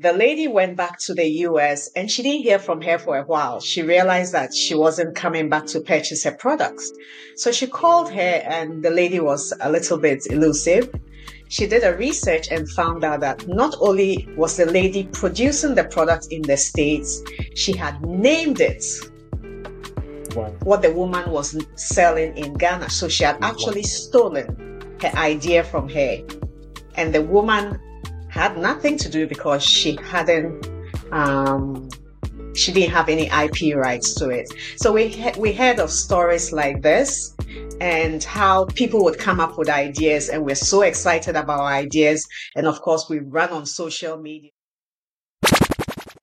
the lady went back to the US and she didn't hear from her for a while. She realized that she wasn't coming back to purchase her products. So she called her and the lady was a little bit elusive. She did a research and found out that not only was the lady producing the product in the States, she had named it wow. what the woman was selling in Ghana. So she had actually stolen her idea from her. And the woman had nothing to do because she hadn't um, she didn't have any IP rights to it. So we we heard of stories like this and how people would come up with ideas and we're so excited about our ideas and of course we run on social media.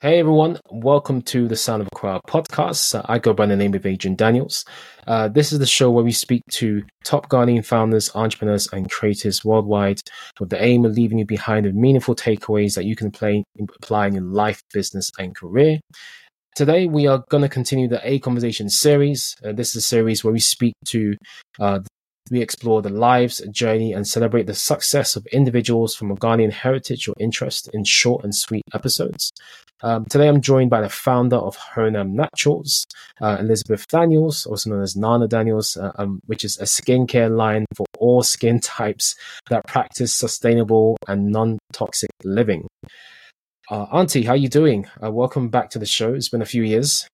Hey everyone, welcome to the Sound of Accra podcast. Uh, I go by the name of Adrian Daniels. Uh, this is the show where we speak to top Ghanaian founders, entrepreneurs, and creators worldwide with the aim of leaving you behind with meaningful takeaways that you can play, apply in your life, business, and career. Today, we are going to continue the A Conversation series. Uh, this is a series where we speak to uh, we explore the lives, journey, and celebrate the success of individuals from a Ghanaian heritage or interest in short and sweet episodes. Um, today, I'm joined by the founder of Honam Naturals, uh, Elizabeth Daniels, also known as Naana Daniels, uh, um, which is a skincare line for all skin types that practice sustainable and non-toxic living. Uh, Auntie, how are you doing? Uh, welcome back to the show. It's been a few years.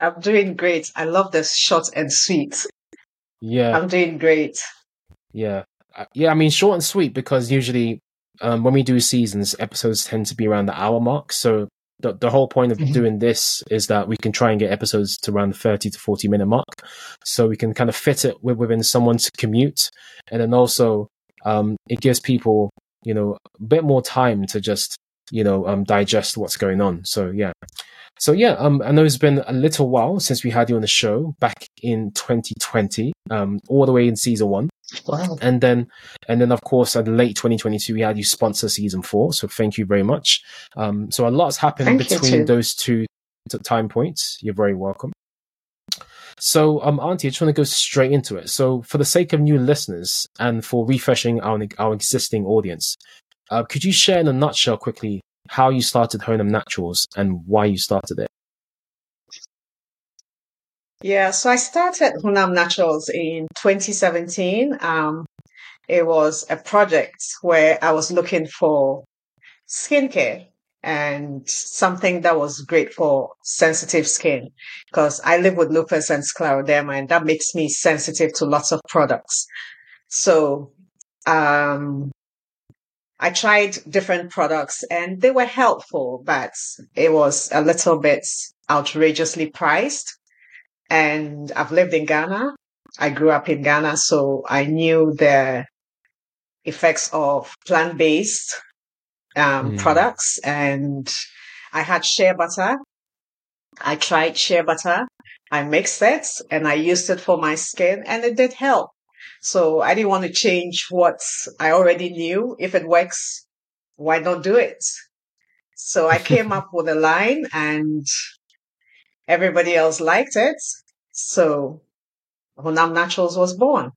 I'm doing great. I love this short and sweet. Yeah. I'm doing great. Yeah. Uh, yeah, I mean, short and sweet because usually um, when we do seasons, episodes tend to be around the hour mark. So the, the whole point of mm-hmm. doing this is that we can try and get episodes to around the 30 to 40 minute mark. So we can kind of fit it within someone's commute. And then also, um, it gives people, you know, a bit more time to just, you know, um, digest what's going on. So yeah. So yeah, um, I know it's been a little while since we had you on the show back in 2020, um, all the way in season one. Wow. And then, and then of course, at late 2022, we had you sponsor season four. So thank you very much. Um, so a lot's happened thank between those two time points. You're very welcome. So, um, Auntie, I just want to go straight into it. So, for the sake of new listeners and for refreshing our our existing audience, uh, could you share in a nutshell quickly how you started Honam Naturals and why you started it. Yeah, so I started Honam Naturals in 2017. Um, it was a project where I was looking for skincare and something that was great for sensitive skin because I live with lupus and scleroderma and that makes me sensitive to lots of products. So, um, I tried different products and they were helpful, but it was a little bit outrageously priced. And I've lived in Ghana. I grew up in Ghana, so I knew the effects of plant-based um, mm. products. And I had shea butter. I tried shea butter. I mixed it and I used it for my skin and it did help. So I didn't want to change what I already knew. If it works, why not do it? So I came up with a line and everybody else liked it. So Honam Naturals was born.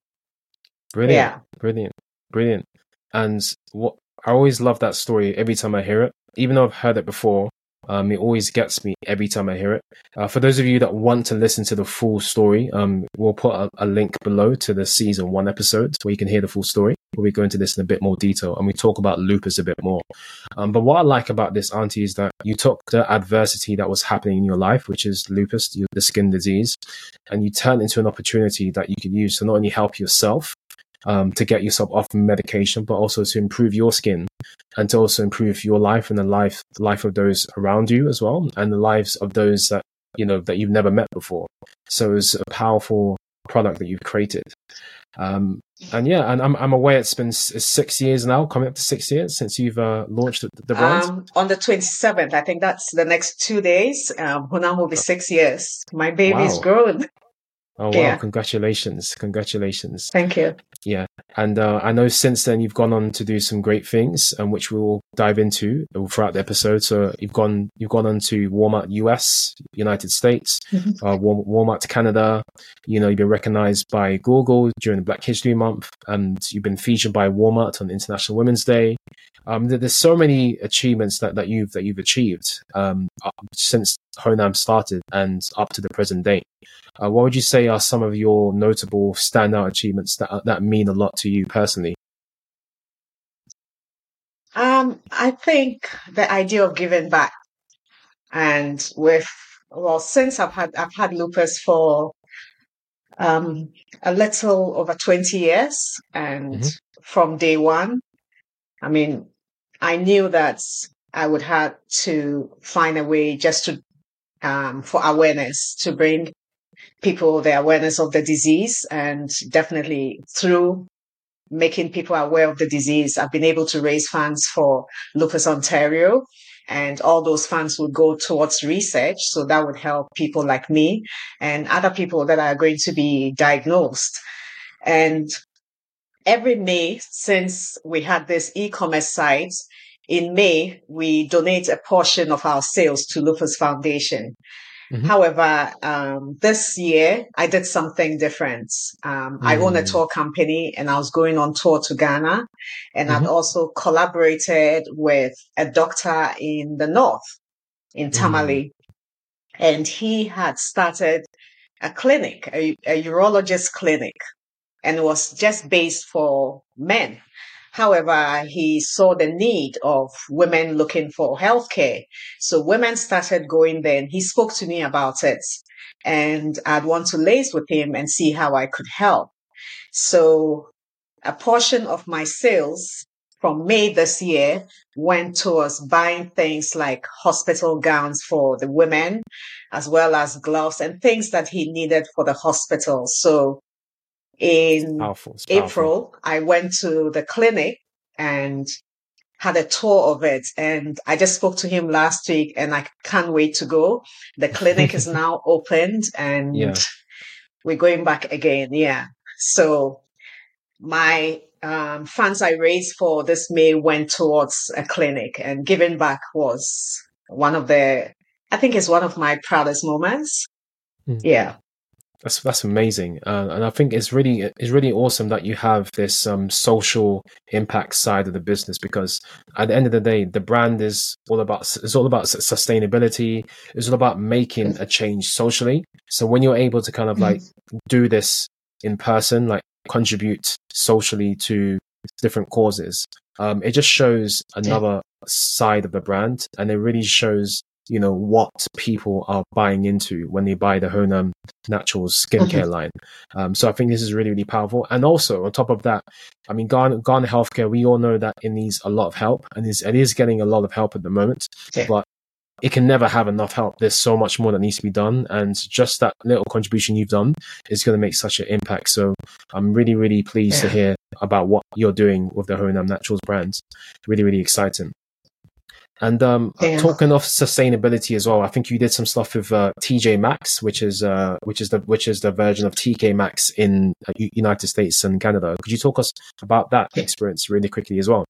Brilliant. Yeah. Brilliant. Brilliant. And what I always love that story every time I hear it. Even though I've heard it before, um, it always gets me every time I hear it. Uh, for those of you that want to listen to the full story, um, we'll put a, a, link below to the season one episode where you can hear the full story. we go into this in a bit more detail and we talk about lupus a bit more. Um, but what I like about this, Auntie, is that you took the adversity that was happening in your life, which is lupus, the skin disease, and you turned it into an opportunity that you could use to not only help yourself, um, to get yourself off medication, but also to improve your skin and to also improve your life and the life the life of those around you as well, and the lives of those that you know that you've never met before. So it's a powerful product that you've created. Um, and yeah, and I'm I'm aware it's been six years now, coming up to six years since you've uh, launched the brand. Um, on the 27th, I think that's the next two days. Um, Honam will be six years. My baby wow. is growing. Oh wow! Yeah. Congratulations! Congratulations! Thank you. Yeah, and uh, I know since then you've gone on to do some great things, and um, which we will dive into throughout the episode. So you've gone you've gone on to Walmart US, United States, mm-hmm. uh, Walmart Canada. You know you've been recognized by Google during the Black History Month, and you've been featured by Walmart on International Women's Day. Um, there's so many achievements that, that you've that you've achieved um, since Honam started and up to the present day. Uh, what would you say are some of your notable standout achievements that that mean a lot to you personally? Um, I think the idea of giving back, and with well, since I've had I've had lupus for um, a little over twenty years, and mm-hmm. from day one, I mean, I knew that I would have to find a way just to um, for awareness to bring people the awareness of the disease and definitely through making people aware of the disease, I've been able to raise funds for Lupus Ontario and all those funds would go towards research. So that would help people like me and other people that are going to be diagnosed. And every May since we had this e-commerce site, in May, we donate a portion of our sales to Lupus Foundation. Mm-hmm. However, um, this year I did something different. Um, mm-hmm. I own a mm. tour company and I was going on tour to Ghana and mm-hmm. I'd also collaborated with a doctor in the North, in mm. Tamale. And he had started a clinic, a, a urologist clinic, and it was just based for men. However, he saw the need of women looking for healthcare. So women started going there and he spoke to me about it and I'd want to lace with him and see how I could help. So a portion of my sales from May this year went towards buying things like hospital gowns for the women, as well as gloves and things that he needed for the hospital. So in powerful. April, I went to the clinic and had a tour of it. And I just spoke to him last week and I can't wait to go. The clinic is now opened and yeah. we're going back again. Yeah. So my um, funds I raised for this May went towards a clinic and giving back was one of the, I think it's one of my proudest moments. Mm. Yeah. That's that's amazing, uh, and I think it's really it's really awesome that you have this um, social impact side of the business because at the end of the day, the brand is all about it's all about sustainability. It's all about making a change socially. So when you're able to kind of like do this in person, like contribute socially to different causes, um, it just shows another side of the brand, and it really shows you know what people are buying into when they buy the Honam Naturals skincare mm-hmm. line. Um, so I think this is really really powerful. And also on top of that, I mean Ghana, Ghana healthcare, we all know that it needs a lot of help, and is it is getting a lot of help at the moment. Yeah. But it can never have enough help. There's so much more that needs to be done, and just that little contribution you've done is going to make such an impact. So I'm really really pleased yeah. to hear about what you're doing with the Honam Naturals brands. Really really exciting. And um, talking of sustainability as well, I think you did some stuff with uh, TJ Maxx, which is uh, which is the which is the version of TK Maxx in uh, United States and Canada. Could you talk us about that experience really quickly as well?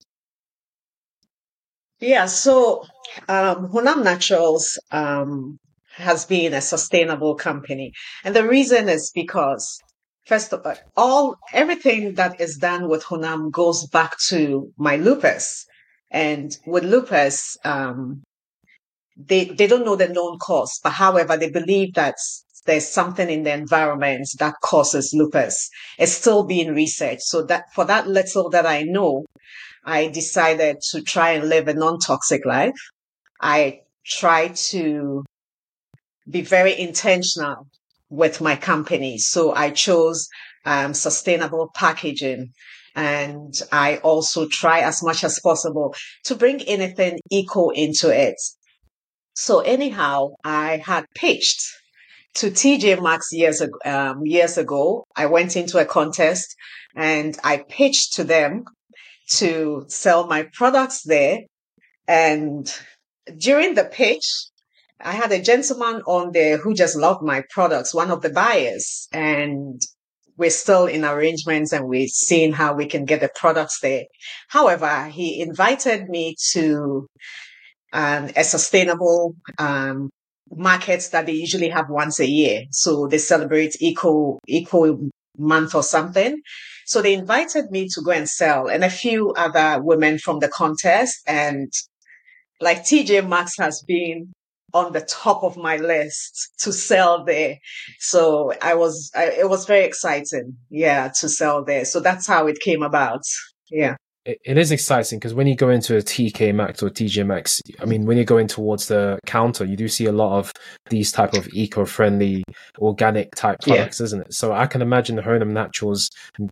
Yeah, so um, Honam Naturals um, has been a sustainable company, and the reason is because first of all, all everything that is done with Honam goes back to my lupus. And with lupus, um, they, they don't know the known cause, but however, they believe that there's something in the environment that causes lupus. It's still being researched. So that for that little that I know, I decided to try and live a non-toxic life. I try to be very intentional with my company. So I chose um, sustainable packaging. And I also try as much as possible to bring anything eco into it. So anyhow, I had pitched to TJ Maxx years ago, um, years ago. I went into a contest and I pitched to them to sell my products there. And during the pitch, I had a gentleman on there who just loved my products, one of the buyers, and we're still in arrangements and we're seeing how we can get the products there. However, he invited me to um, a sustainable um, market that they usually have once a year. So they celebrate eco eco month or something. So they invited me to go and sell and a few other women from the contest. And like TJ Maxx has been on the top of my list to sell there. So I was, I, it was very exciting. Yeah. To sell there. So that's how it came about. Yeah it, it is exciting because when you go into a TK Maxx or TJ Maxx, I mean, when you're going towards the counter, you do see a lot of these type of eco-friendly, organic type products, yeah. isn't it? So I can imagine the Honam Naturals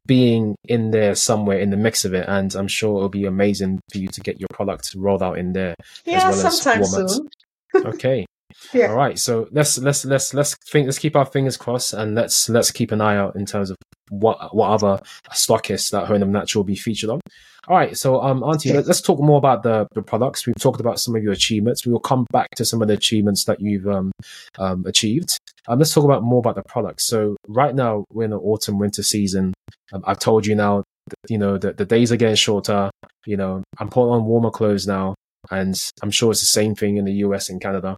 being in there somewhere in the mix of it, and I'm sure it'll be amazing for you to get your product rolled out in there yeah, as well sometime as soon. Okay. Yeah. All right. So let's let's let's let's think. Let's keep our fingers crossed, and let's let's keep an eye out in terms of what what other stockists that Honam Natural will be featured on. All right, so um, Auntie, yeah. let's talk more about the, the products. We've talked about some of your achievements. We will come back to some of the achievements that you've um, um, achieved. Um, let's talk about more about the products. So right now we're in the autumn winter season. Um, I've told you now, you know, that the days are getting shorter. You know, I'm putting on warmer clothes now, and I'm sure it's the same thing in the US and Canada.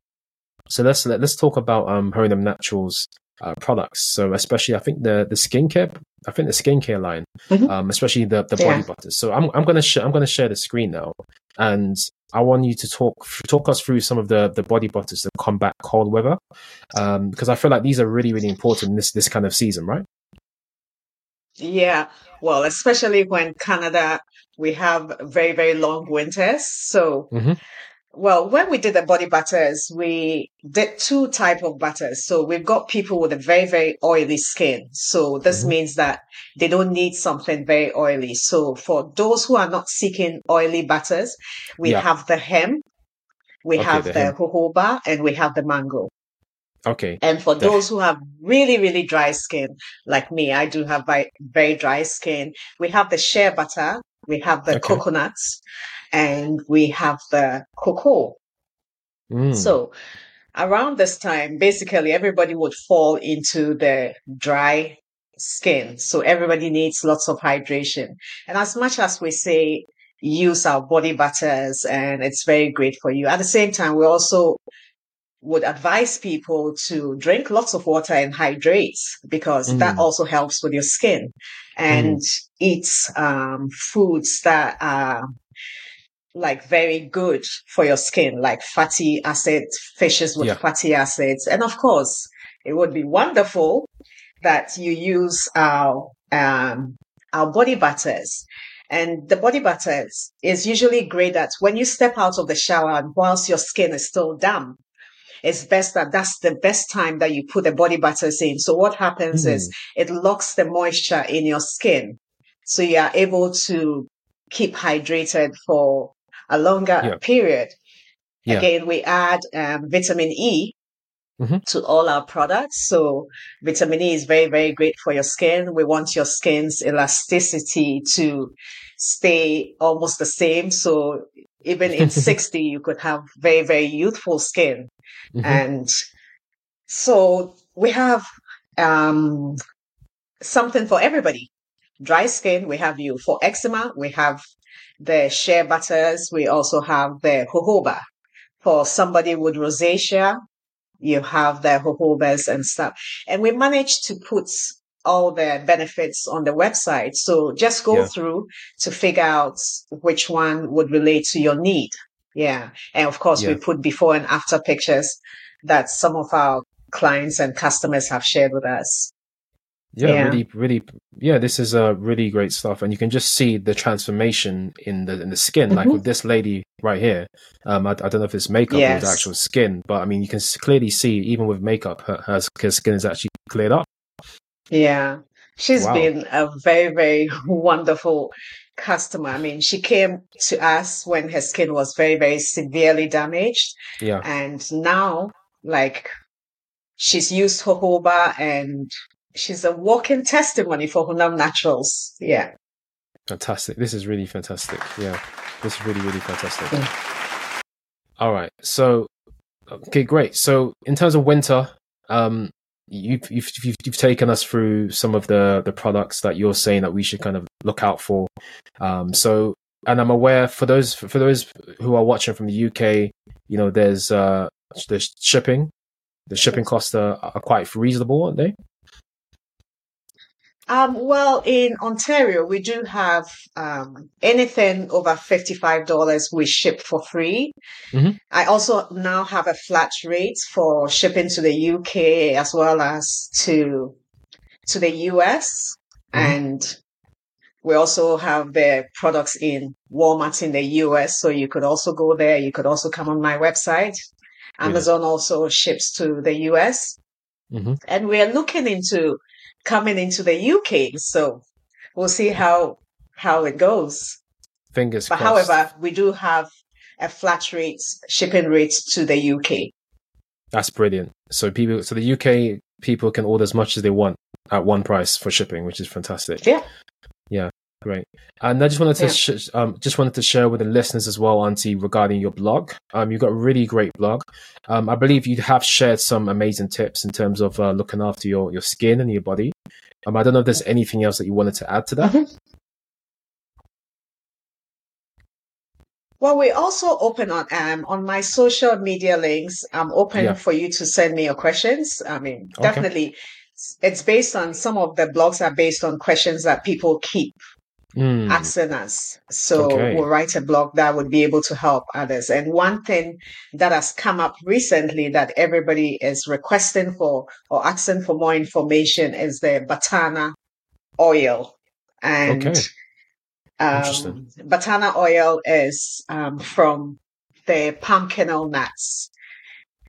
So let's let, us let us talk about um, Honam Naturals uh, products. So especially, I think the the skincare, I think the skincare line, mm-hmm. um, especially the the body yeah. butters. So I'm I'm gonna sh- I'm gonna share the screen now, and I want you to talk talk us through some of the the body butters to combat cold weather, um, because I feel like these are really really important in this this kind of season, right? Yeah, well, especially when Canada we have very very long winters, so. Mm-hmm well, when we did the body butters, we did two type of butters. So we've got people with a very, very oily skin. So this mm-hmm. means that they don't need something very oily. So for those who are not seeking oily butters, we yeah. have the hemp, we okay, have the, the jojoba, and we have the mango. Okay. And for the... those who have really, really dry skin, like me, I do have very dry skin. We have the shea butter, we have the okay. coconuts, and we have the cocoa. Mm. So around this time, basically everybody would fall into the dry skin. So everybody needs lots of hydration. And as much as we say use our body butters and it's very great for you, at the same time, we also would advise people to drink lots of water and hydrate because mm. that also helps with your skin and mm. Eat um, foods that are like very good for your skin, like fatty acids, fishes with yeah. fatty acids. And of course, it would be wonderful that you use our, um, our body butters. And the body butters is usually great that when you step out of the shower and whilst your skin is still damp, it's best that that's the best time that you put the body butters in. So what happens mm. is it locks the moisture in your skin. So you are able to keep hydrated for a longer yeah. period. Yeah. Again, we add um, vitamin E mm-hmm. to all our products. So vitamin E is very, very great for your skin. We want your skin's elasticity to stay almost the same. So even in 60, you could have very, very youthful skin. Mm-hmm. And so we have um, something for everybody. Dry skin, we have you. For eczema, we have the shea butters. We also have the jojoba. For somebody with rosacea, you have the jojobas and stuff. And we managed to put all the benefits on the website. So just go yeah. through to figure out which one would relate to your need. Yeah. And of course, yeah. we put before and after pictures that some of our clients and customers have shared with us. Yeah, yeah, really, really, yeah. This is uh, really great stuff, and you can just see the transformation in the in the skin. Mm-hmm. Like with this lady right here, um, I, I don't know if it's makeup yes. or the actual skin, but I mean, you can clearly see even with makeup, her, her skin is actually cleared up. Yeah, she's wow. been a very, very wonderful customer. I mean, she came to us when her skin was very, very severely damaged. Yeah, and now, like, she's used jojoba and she's a walking testimony for Honam Naturals. Yeah. Fantastic. This is really fantastic. Yeah. This is really, really fantastic. Yeah. All right. So Okay, great. So in terms of winter, um, you've, you've you've you've taken us through some of the the products that you're saying that we should kind of look out for. Um, so and I'm aware for those for those who are watching from the UK, you know, there's uh the shipping, the shipping costs are, are quite reasonable, aren't they? Um, well, in Ontario, we do have um, anything over $55 we ship for free. Mhm. I also now have a flat rate for shipping to the UK as well as to to the US. Mhm. And we also have the products in Walmart in the US. So you could also go there. You could also come on my website. Yeah. Amazon also ships to the US Mhm. and we're looking into coming into the UK. So we'll see how how it goes. Fingers But crossed. however, we do have a flat rate shipping rate to the UK. That's brilliant. So people, so the UK people can order as much as they want at one price for shipping, which is fantastic. Yeah. Yeah, great. And I just wanted to Yeah. sh- um, just wanted to share with the listeners as well, Auntie, regarding your blog. Um, you've got a really great blog. Um, I believe you have shared some amazing tips in terms of uh, looking after your your skin and your body. Um, I don't know if there's anything else that you wanted to add to that. Mhm. Well, we also open on um on my social media links. I'm open Yeah. for you to send me your questions. I mean, Okay. definitely, it's based on some of the blogs are based on questions that people keep Mm, asking us. So Okay. we'll write a blog that would be able to help others. And one thing that has come up recently that everybody is requesting for or asking for more information is the Batana oil. And Okay. um, Batana oil is um, from the palm kernel nuts.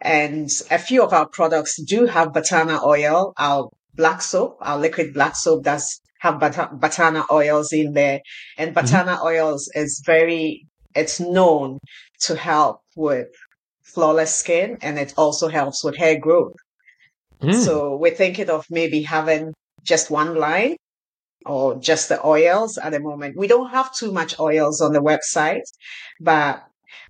And a few of our products do have Batana oil. Our black soap, our liquid black soap does have bata- Batana oils in there. And Batana oils is very, it's known to help with flawless skin and it also helps with hair growth. Mm, So we're thinking of maybe having just one line or just the oils at the moment. We don't have too much oils on the website, but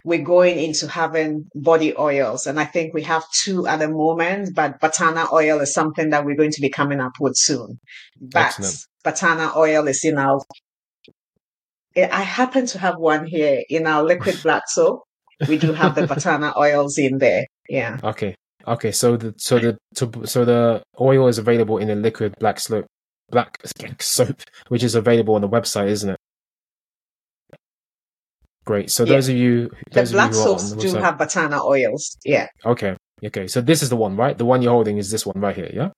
we're going into having body oils. And I think we have two at the moment, but Batana oil is something that we're going to be coming up with soon. But Excellent. Batana oil is in our, I happen to have one here in our liquid black soap. We do have the Batana oils in there. Yeah. Okay. Okay. So the so the so, so the oil is available in a liquid black black black soap, which is available on the website, isn't it? Great. So Yeah. those of you The black of you who are on soaps do website, have Batana oils. Yeah. okay. Okay. So this is the one, right? The one you're holding is this one right here, yeah?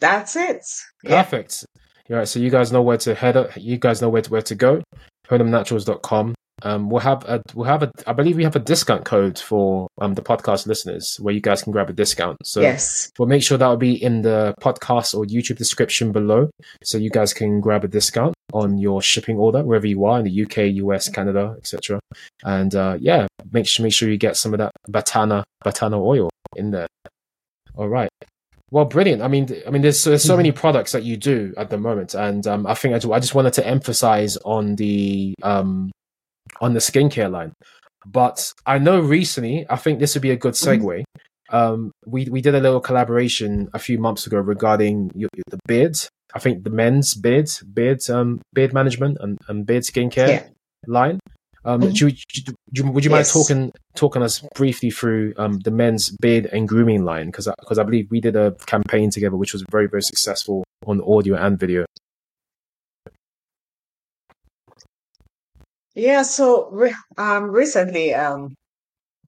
That's it. Yeah. Perfect. All right. So you guys know where to head. Up. You guys know where to where to go. HonamNaturals.com. Um, we'll have a we'll have a I believe we have a discount code for um the podcast listeners where you guys can grab a discount. So yes. We'll make sure that will be in the podcast or YouTube description below, so you guys can grab a discount on your shipping order wherever you are in the UK, US, Canada, etc. And uh, yeah, make sure make sure you get some of that batana batana oil in there. All right. Well, brilliant. I mean, I mean, there's, there's so many products that you do at the moment, and um, I think I, I just wanted to emphasize on the um, on the skincare line. But I know recently, I think this would be a good Mhm. segue um, we we did a little collaboration a few months ago regarding your, the beard. I think the men's beard, beard, um, beard management and, and beard skincare Yeah. line. Um, Mhm. do, you- do, you- would you mind Yes. talking talking us briefly through um, the men's beard and grooming line? Because because I believe we did a campaign together which was very very successful on audio and video. Yeah. So re- um, recently, um,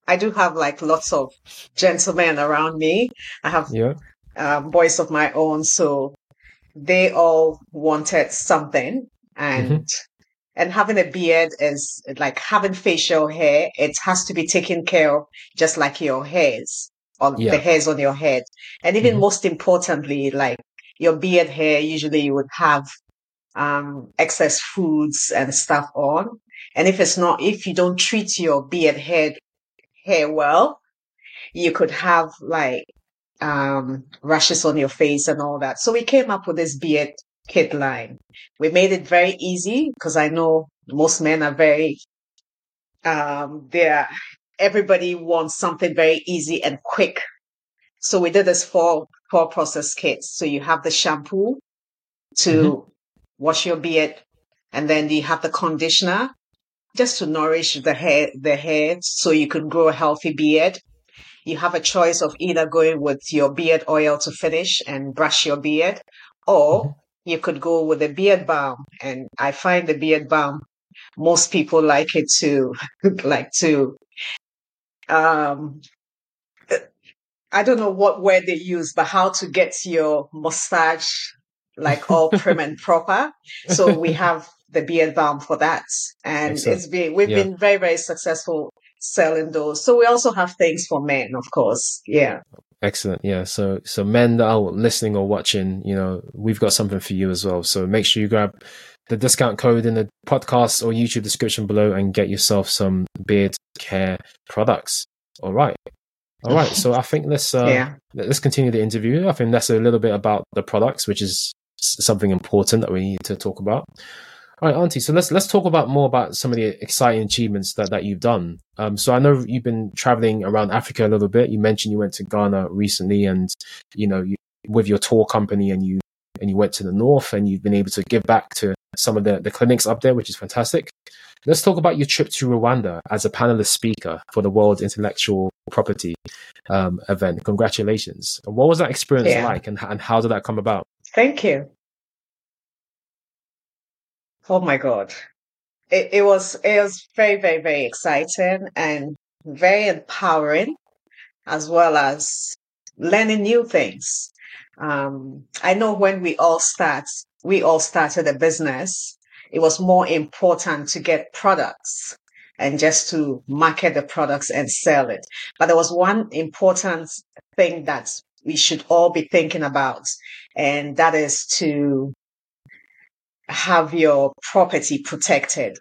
I do have like lots of gentlemen around me. I have Yeah. um, boys of my own, so they all wanted something, and and having a beard is like having facial hair. It has to be taken care of just like your hairs on Yeah. the hairs on your head, and even Mhm. most importantly, like your beard hair. Usually, you would have um, excess foods and stuff on, and if it's not, if you don't treat your beard hair hair well, you could have like um, rashes on your face and all that. So we came up with this beard kit line. We made it very easy because I know most men are very, um, they're everybody wants something very easy and quick. So we did this four, four process kits. So you have the shampoo to mm-hmm. wash your beard and then you have the conditioner just to nourish the hair, the hair so you can grow a healthy beard. You have a choice of either going with your beard oil to finish and brush your beard or mm-hmm. you could go with a beard balm. And I find the beard balm, most people like it to, like to, um, I don't know what word they use, but how to get your mustache like all prim and proper. So we have the beard balm for that. And Excellent. it's been, we've yeah. been very, very successful selling those. So we also have things for men, of course. Yeah. Excellent. Yeah. So, so men that are listening or watching, you know, we've got something for you as well. So make sure you grab the discount code in the podcast or YouTube description below and get yourself some beard care products. All right. All right. So I think let's, uh, yeah. let's continue the interview. I think that's a little bit about the products, which is something important that we need to talk about. All right, Auntie. So let's let's talk about more about some of the exciting achievements that, that you've done. Um, so I know you've been traveling around Africa a little bit. You mentioned you went to Ghana recently, and you know you, with your tour company, and you and you went to the north, and you've been able to give back to some of the, the clinics up there, which is fantastic. Let's talk about your trip to Rwanda as a panelist speaker for the World Intellectual Property um, event. Congratulations! What was that experience yeah. like, and and how did that come about? Thank you. Oh my God. It, it was, it was very, very, very exciting and very empowering as well as learning new things. Um, I know when we all start, we all started a business. It was more important to get products and just to market the products and sell it. But there was one important thing that we should all be thinking about, and that is to have your property protected.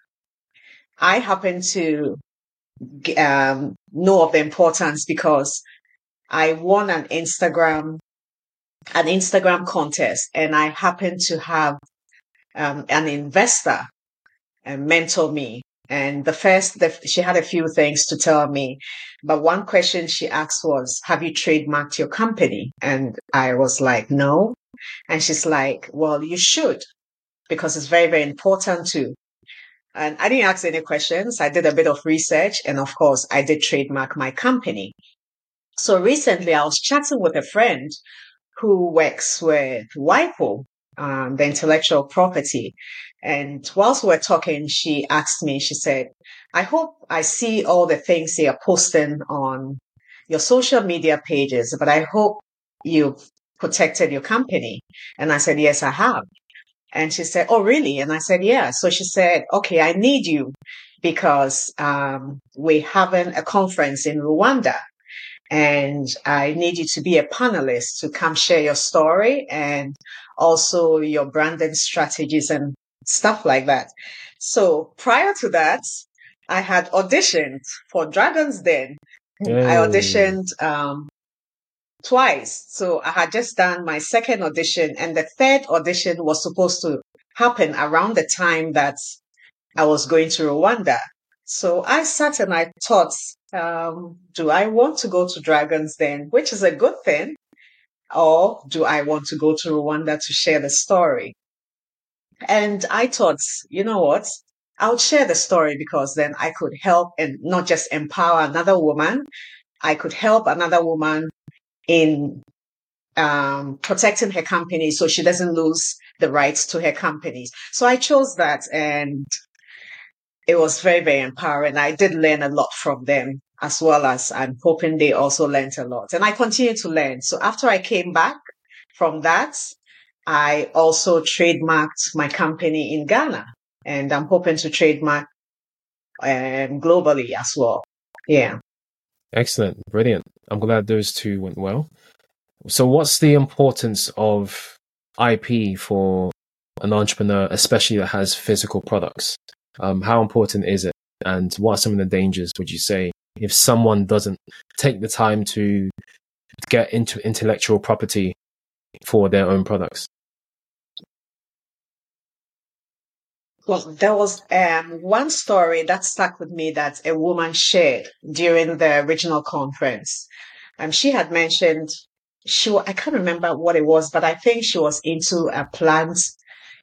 I happen to um, know of the importance because I won an Instagram an Instagram contest, and I happen to have um, an investor uh, mentor me. And the first, the, she had a few things to tell me, but one question she asked was, "Have you trademarked your company?" And I was like, "No." And she's like, "Well, you should." Because it's very, very important too. And I didn't ask any questions. I did a bit of research and of course I did trademark my company. So recently I was chatting with a friend who works with WIPO, um, the intellectual property. And whilst we were talking, she asked me, she said, I hope I see all the things you're posting on your social media pages, but I hope you've protected your company. And I said, yes, I have. And she said, Oh, really? And I said, Yeah. So she said, Okay, I need you because um, we're having a conference in Rwanda. And I need you to be a panelist to come share your story and also your branding strategies and stuff like that. So prior to that, I had auditioned for Dragon's Den. I auditioned um, twice. So I had just done my second audition and the third audition was supposed to happen around the time that I was going to Rwanda. So I sat and I thought, um, do I want to go to Dragons Den, which is a good thing, or do I want to go to Rwanda to share the story? And I thought, you know what? I would share the story because then I could help and not just empower another woman. I could help another woman in um, protecting her company so she doesn't lose the rights to her companies. So I chose that and it was very, very empowering. I did learn a lot from them as well as I'm hoping they also learned a lot and I continue to learn. So after I came back from that, I also trademarked my company in Ghana and I'm hoping to trademark um, globally as well. Yeah. Excellent. Brilliant. I'm glad those two went well. So, what's the importance of IP for an entrepreneur, especially that has physical products? Um, how important is it? And what are some of the dangers, would you say, if someone doesn't take the time to get into intellectual property for their own products? Well, there was um, one story that stuck with me that a woman shared during the regional conference. Um, she had mentioned she I can't remember what it was, but I think she was into a plant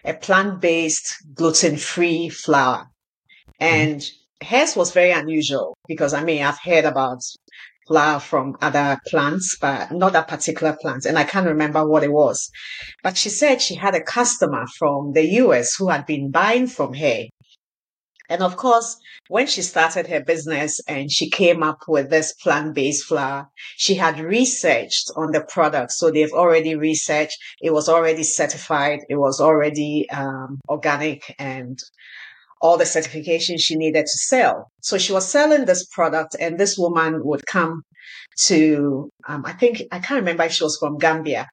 a plant based gluten free flour, and hers was very unusual because I mean I've heard about flour from other plants, but not that particular plant. And I can't remember what it was. But she said she had a customer from the US who had been buying from her. And of course, when she started her business and she came up with this plant-based flour, she had researched on the product. So they've already researched. It was already certified. It was already um, organic and all the certifications she needed to sell. So she was selling this product and this woman would come to, um, I think, I can't remember if she was from Gambia.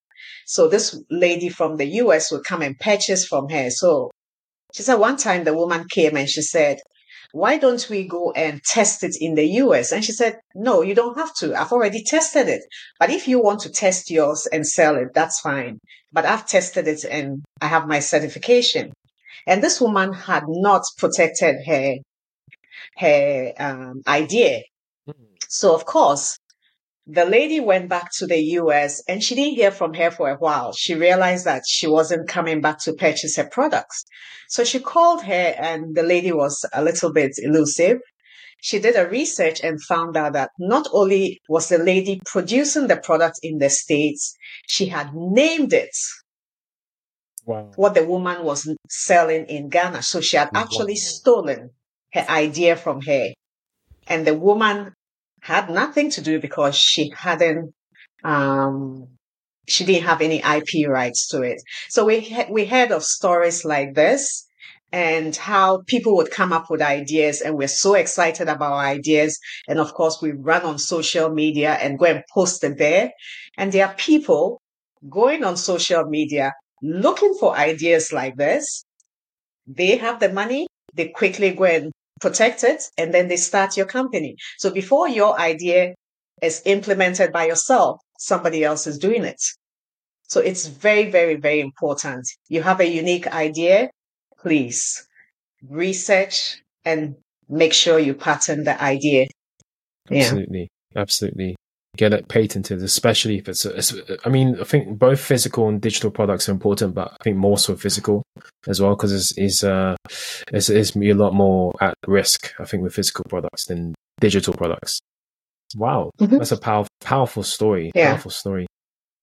So this lady from the US would come and purchase from her. So she said one time the woman came and she said, why don't we go and test it in the US? And she said, no, you don't have to. I've already tested it. But if you want to test yours and sell it, that's fine. But I've tested it and I have my certification. And this woman had not protected her, her um, idea. Mm-hmm. So of course, the lady went back to the US and she didn't hear from her for a while. She realized that she wasn't coming back to purchase her products. So she called her and the lady was a little bit elusive. She did a research and found out that not only was the lady producing the product in the States, she had named it wow. what the woman was selling in Ghana. So she had actually stolen her idea from her. And the woman had nothing to do because she hadn't, um, she didn't have any IP rights to it. So we, we heard of stories like this and how people would come up with ideas and we're so excited about our ideas. And of course, we run on social media and go and post it there. And there are people going on social media looking for ideas like this. They have the money. They quickly go and protect it and then they start your company. So before your idea is implemented by yourself, somebody else is doing it. So it's very, very, very important. You have a unique idea, please research and make sure you patent the idea. Absolutely. Yeah. Absolutely get it patented, especially if it's, I mean, I think both physical and digital products are important, but I think more so physical as well because it's, it's, uh, it's, it's a lot more at risk, I think, with physical products than digital products. Wow, mm-hmm. that's a powerful, powerful story. Yeah. Powerful story.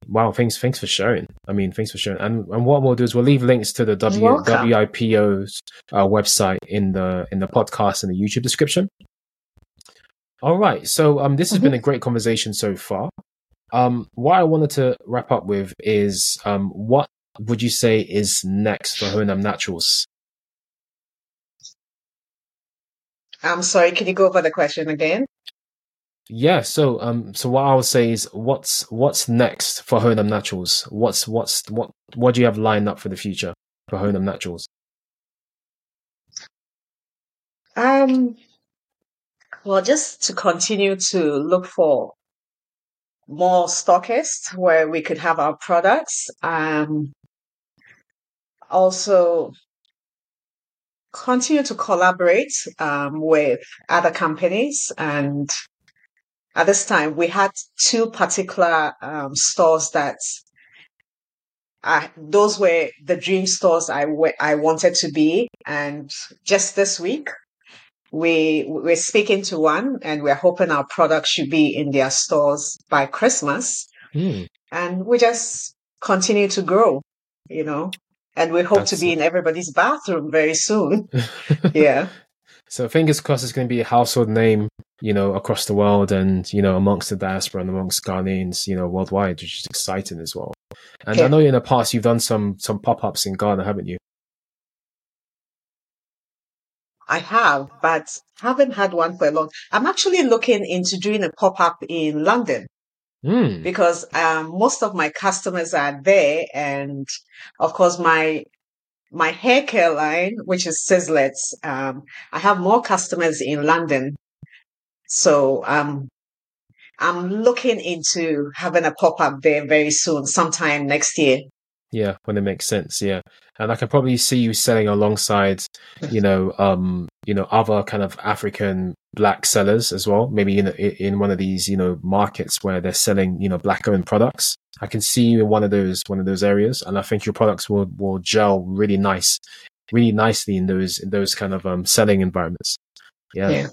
Wow, thanks, thanks for sharing. I mean, thanks for sharing. And and what we'll do is we'll leave links to the w, WIPO's uh, website in the in the podcast and the YouTube description. All right. So um, this has mm-hmm. been a great conversation so far. Um, what I wanted to wrap up with is um, what would you say is next for Honam Naturals? I'm sorry, can you go over the question again? Yeah, so um so what I would say is what's what's next for Honam Naturals? What's what's what what do you have lined up for the future for Honam Naturals? Um well, just to continue to look for more stockists where we could have our products. Um, also, continue to collaborate um, with other companies. And at this time, we had two particular um, stores that uh, those were the dream stores I, w- I wanted to be. And just this week, we we're speaking to one and we're hoping our product should be in their stores by christmas. Mm. and we just continue to grow you know and we hope That's to be in everybody's bathroom very soon. Yeah. So fingers crossed it's going to be a household name you know across the world and you know amongst the diaspora and amongst ghanaians you know worldwide which is exciting as well. And i know in the past you've done some some pop-ups in ghana haven't you I have, but haven't had one for a long. I'm actually looking into doing a pop up in London. Mm. Because um, most of my customers are there, and of course my my hair care line, which is Sizzlets, um, I have more customers in London, so um, I'm looking into having a pop up there very soon, sometime next year. Yeah, when it makes sense. Yeah, and I can probably see you selling alongside, you know, um, you know, other kind of African black sellers as well. Maybe in in one of these, you know, markets where they're selling, you know, black owned products. I can see you in one of those one of those areas, and I think your products will will gel really nice, really nicely in those in those kind of um selling environments. Yeah. Yeah.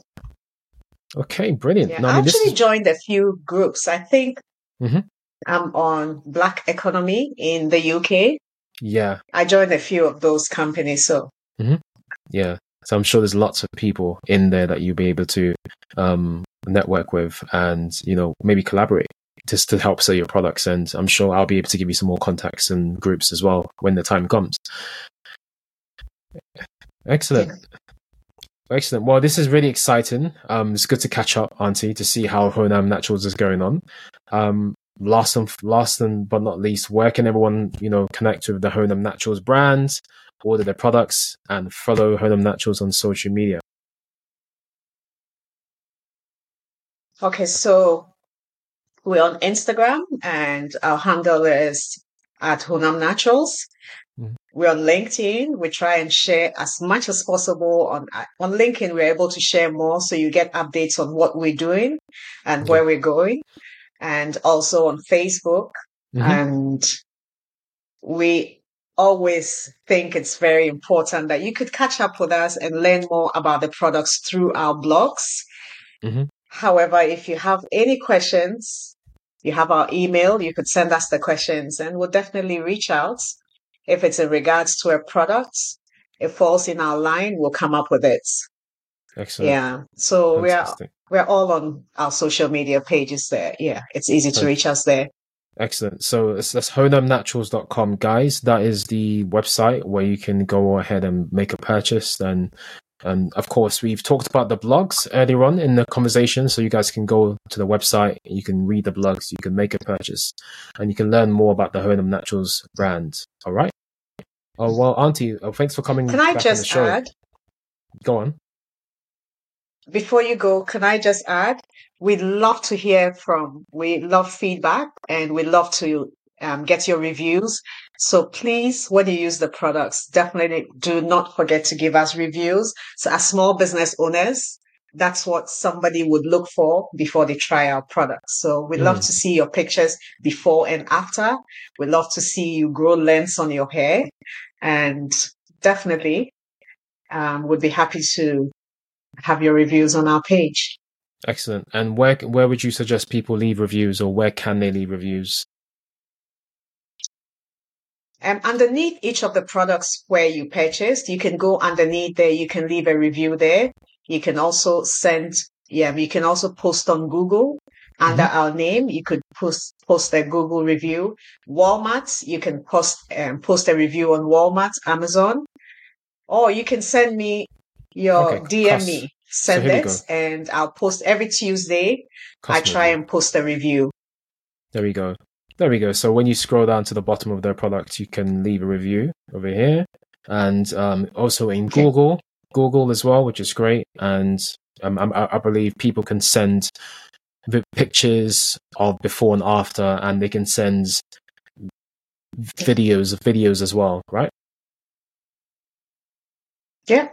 Okay, brilliant. Yeah, No, I mean, actually is, joined a few groups. I think Mhm. I'm on Black Economy in the UK. yeah, I joined a few of those companies. So yeah. So I'm sure there's lots of people in there that you'll be able to um, network with and, you know, maybe collaborate just to help sell your products. And I'm sure I'll be able to give you some more contacts and groups as well when the time comes. Excellent. Excellent. Well, this is really exciting. Um, it's good to catch up, Auntie, to see how Honam Naturals is going on. Um, last and last and but not least, where can everyone you know connect with the Honam Naturals brand, order their products, and follow Honam Naturals on social media? Okay, so we're on Instagram and our handle is at Honam Naturals. Mhm. We're on LinkedIn. We try and share as much as possible on on LinkedIn. We're able to share more, so you get updates on what we're doing and where we're going, and also on Facebook. Mhm. And we always think it's very important that you could catch up with us and learn more about the products through our blogs. Mhm. However, if you have any questions, you have our email, you could send us the questions and we'll definitely reach out. If it's in regards to a product, it falls in our line, we'll come up with it. Excellent. Yeah. So we are Fantastic. We're all on our social media pages there. Yeah. It's easy to reach us there. Excellent. So that's, that's honamnaturals.com, guys. That is the website where you can go ahead and make a purchase. And, and of course, we've talked about the blogs earlier on in the conversation. So you guys can go to the website, you can read the blogs, you can make a purchase, and you can learn more about the Honam Naturals brand. All right. Oh, well, Auntie, oh, thanks for coming Can I back on the just add Go on. Before you go, can I just add? We'd love to hear from, we love feedback and we love to um, get your reviews. So please, when you use the products, definitely do not forget to give us reviews. So as small business owners, that's what somebody would look for before they try our products. So we'd love Mm. to see your pictures before and after. We'd love to see you grow lengths on your hair and definitely um, would be happy to have your reviews on our page. Excellent. And where where would you suggest people leave reviews, or where can they leave reviews? Um, underneath each of the products where you purchased, you can go underneath there. You can leave a review there. You can also send, yeah, you can also post on Google under our name. You could post, post a Google review. Walmart, you can post, um, post a review on Walmart, Amazon, or you can send me your Okay, DM me, send we it, and I'll post every Tuesday. I try and post a review. There we go. There we go. So when you scroll down to the bottom of their product, you can leave a review over here, and um, also in Okay. Google, Google as well, which is great. And um, I, I believe people can send pictures of before and after, and they can send videos of videos as well, right? Yeah.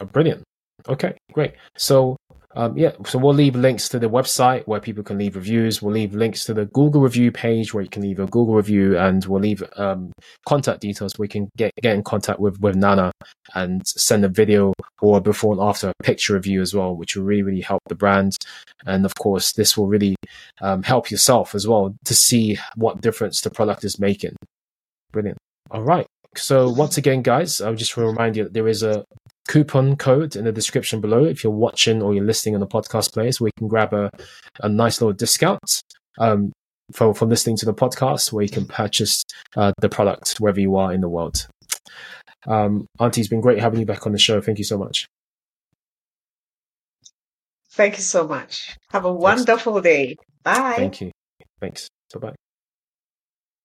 Oh, brilliant. Okay, great. So, um, yeah, so we'll leave links to the website where people can leave reviews. We'll leave links to the Google review page where you can leave a Google review, and we'll leave um, contact details where you can get get in contact with with Naana and send a video or before and after picture review as well, which will really really help the brand. And of course, this will really um, help yourself as well to see what difference the product is making. Brilliant. All right. So once again, guys, I just want to remind you that there is a coupon code in the description below if you're watching or you're listening on the podcast players where you can grab a, a nice little discount um, for, for listening to the podcast where you can purchase uh, the product wherever you are in the world. Um, Auntie, it's been great having you back on the show. Thank you so much. Thank you so much. Have a wonderful day. Bye. Thank you. Thanks. Bye bye.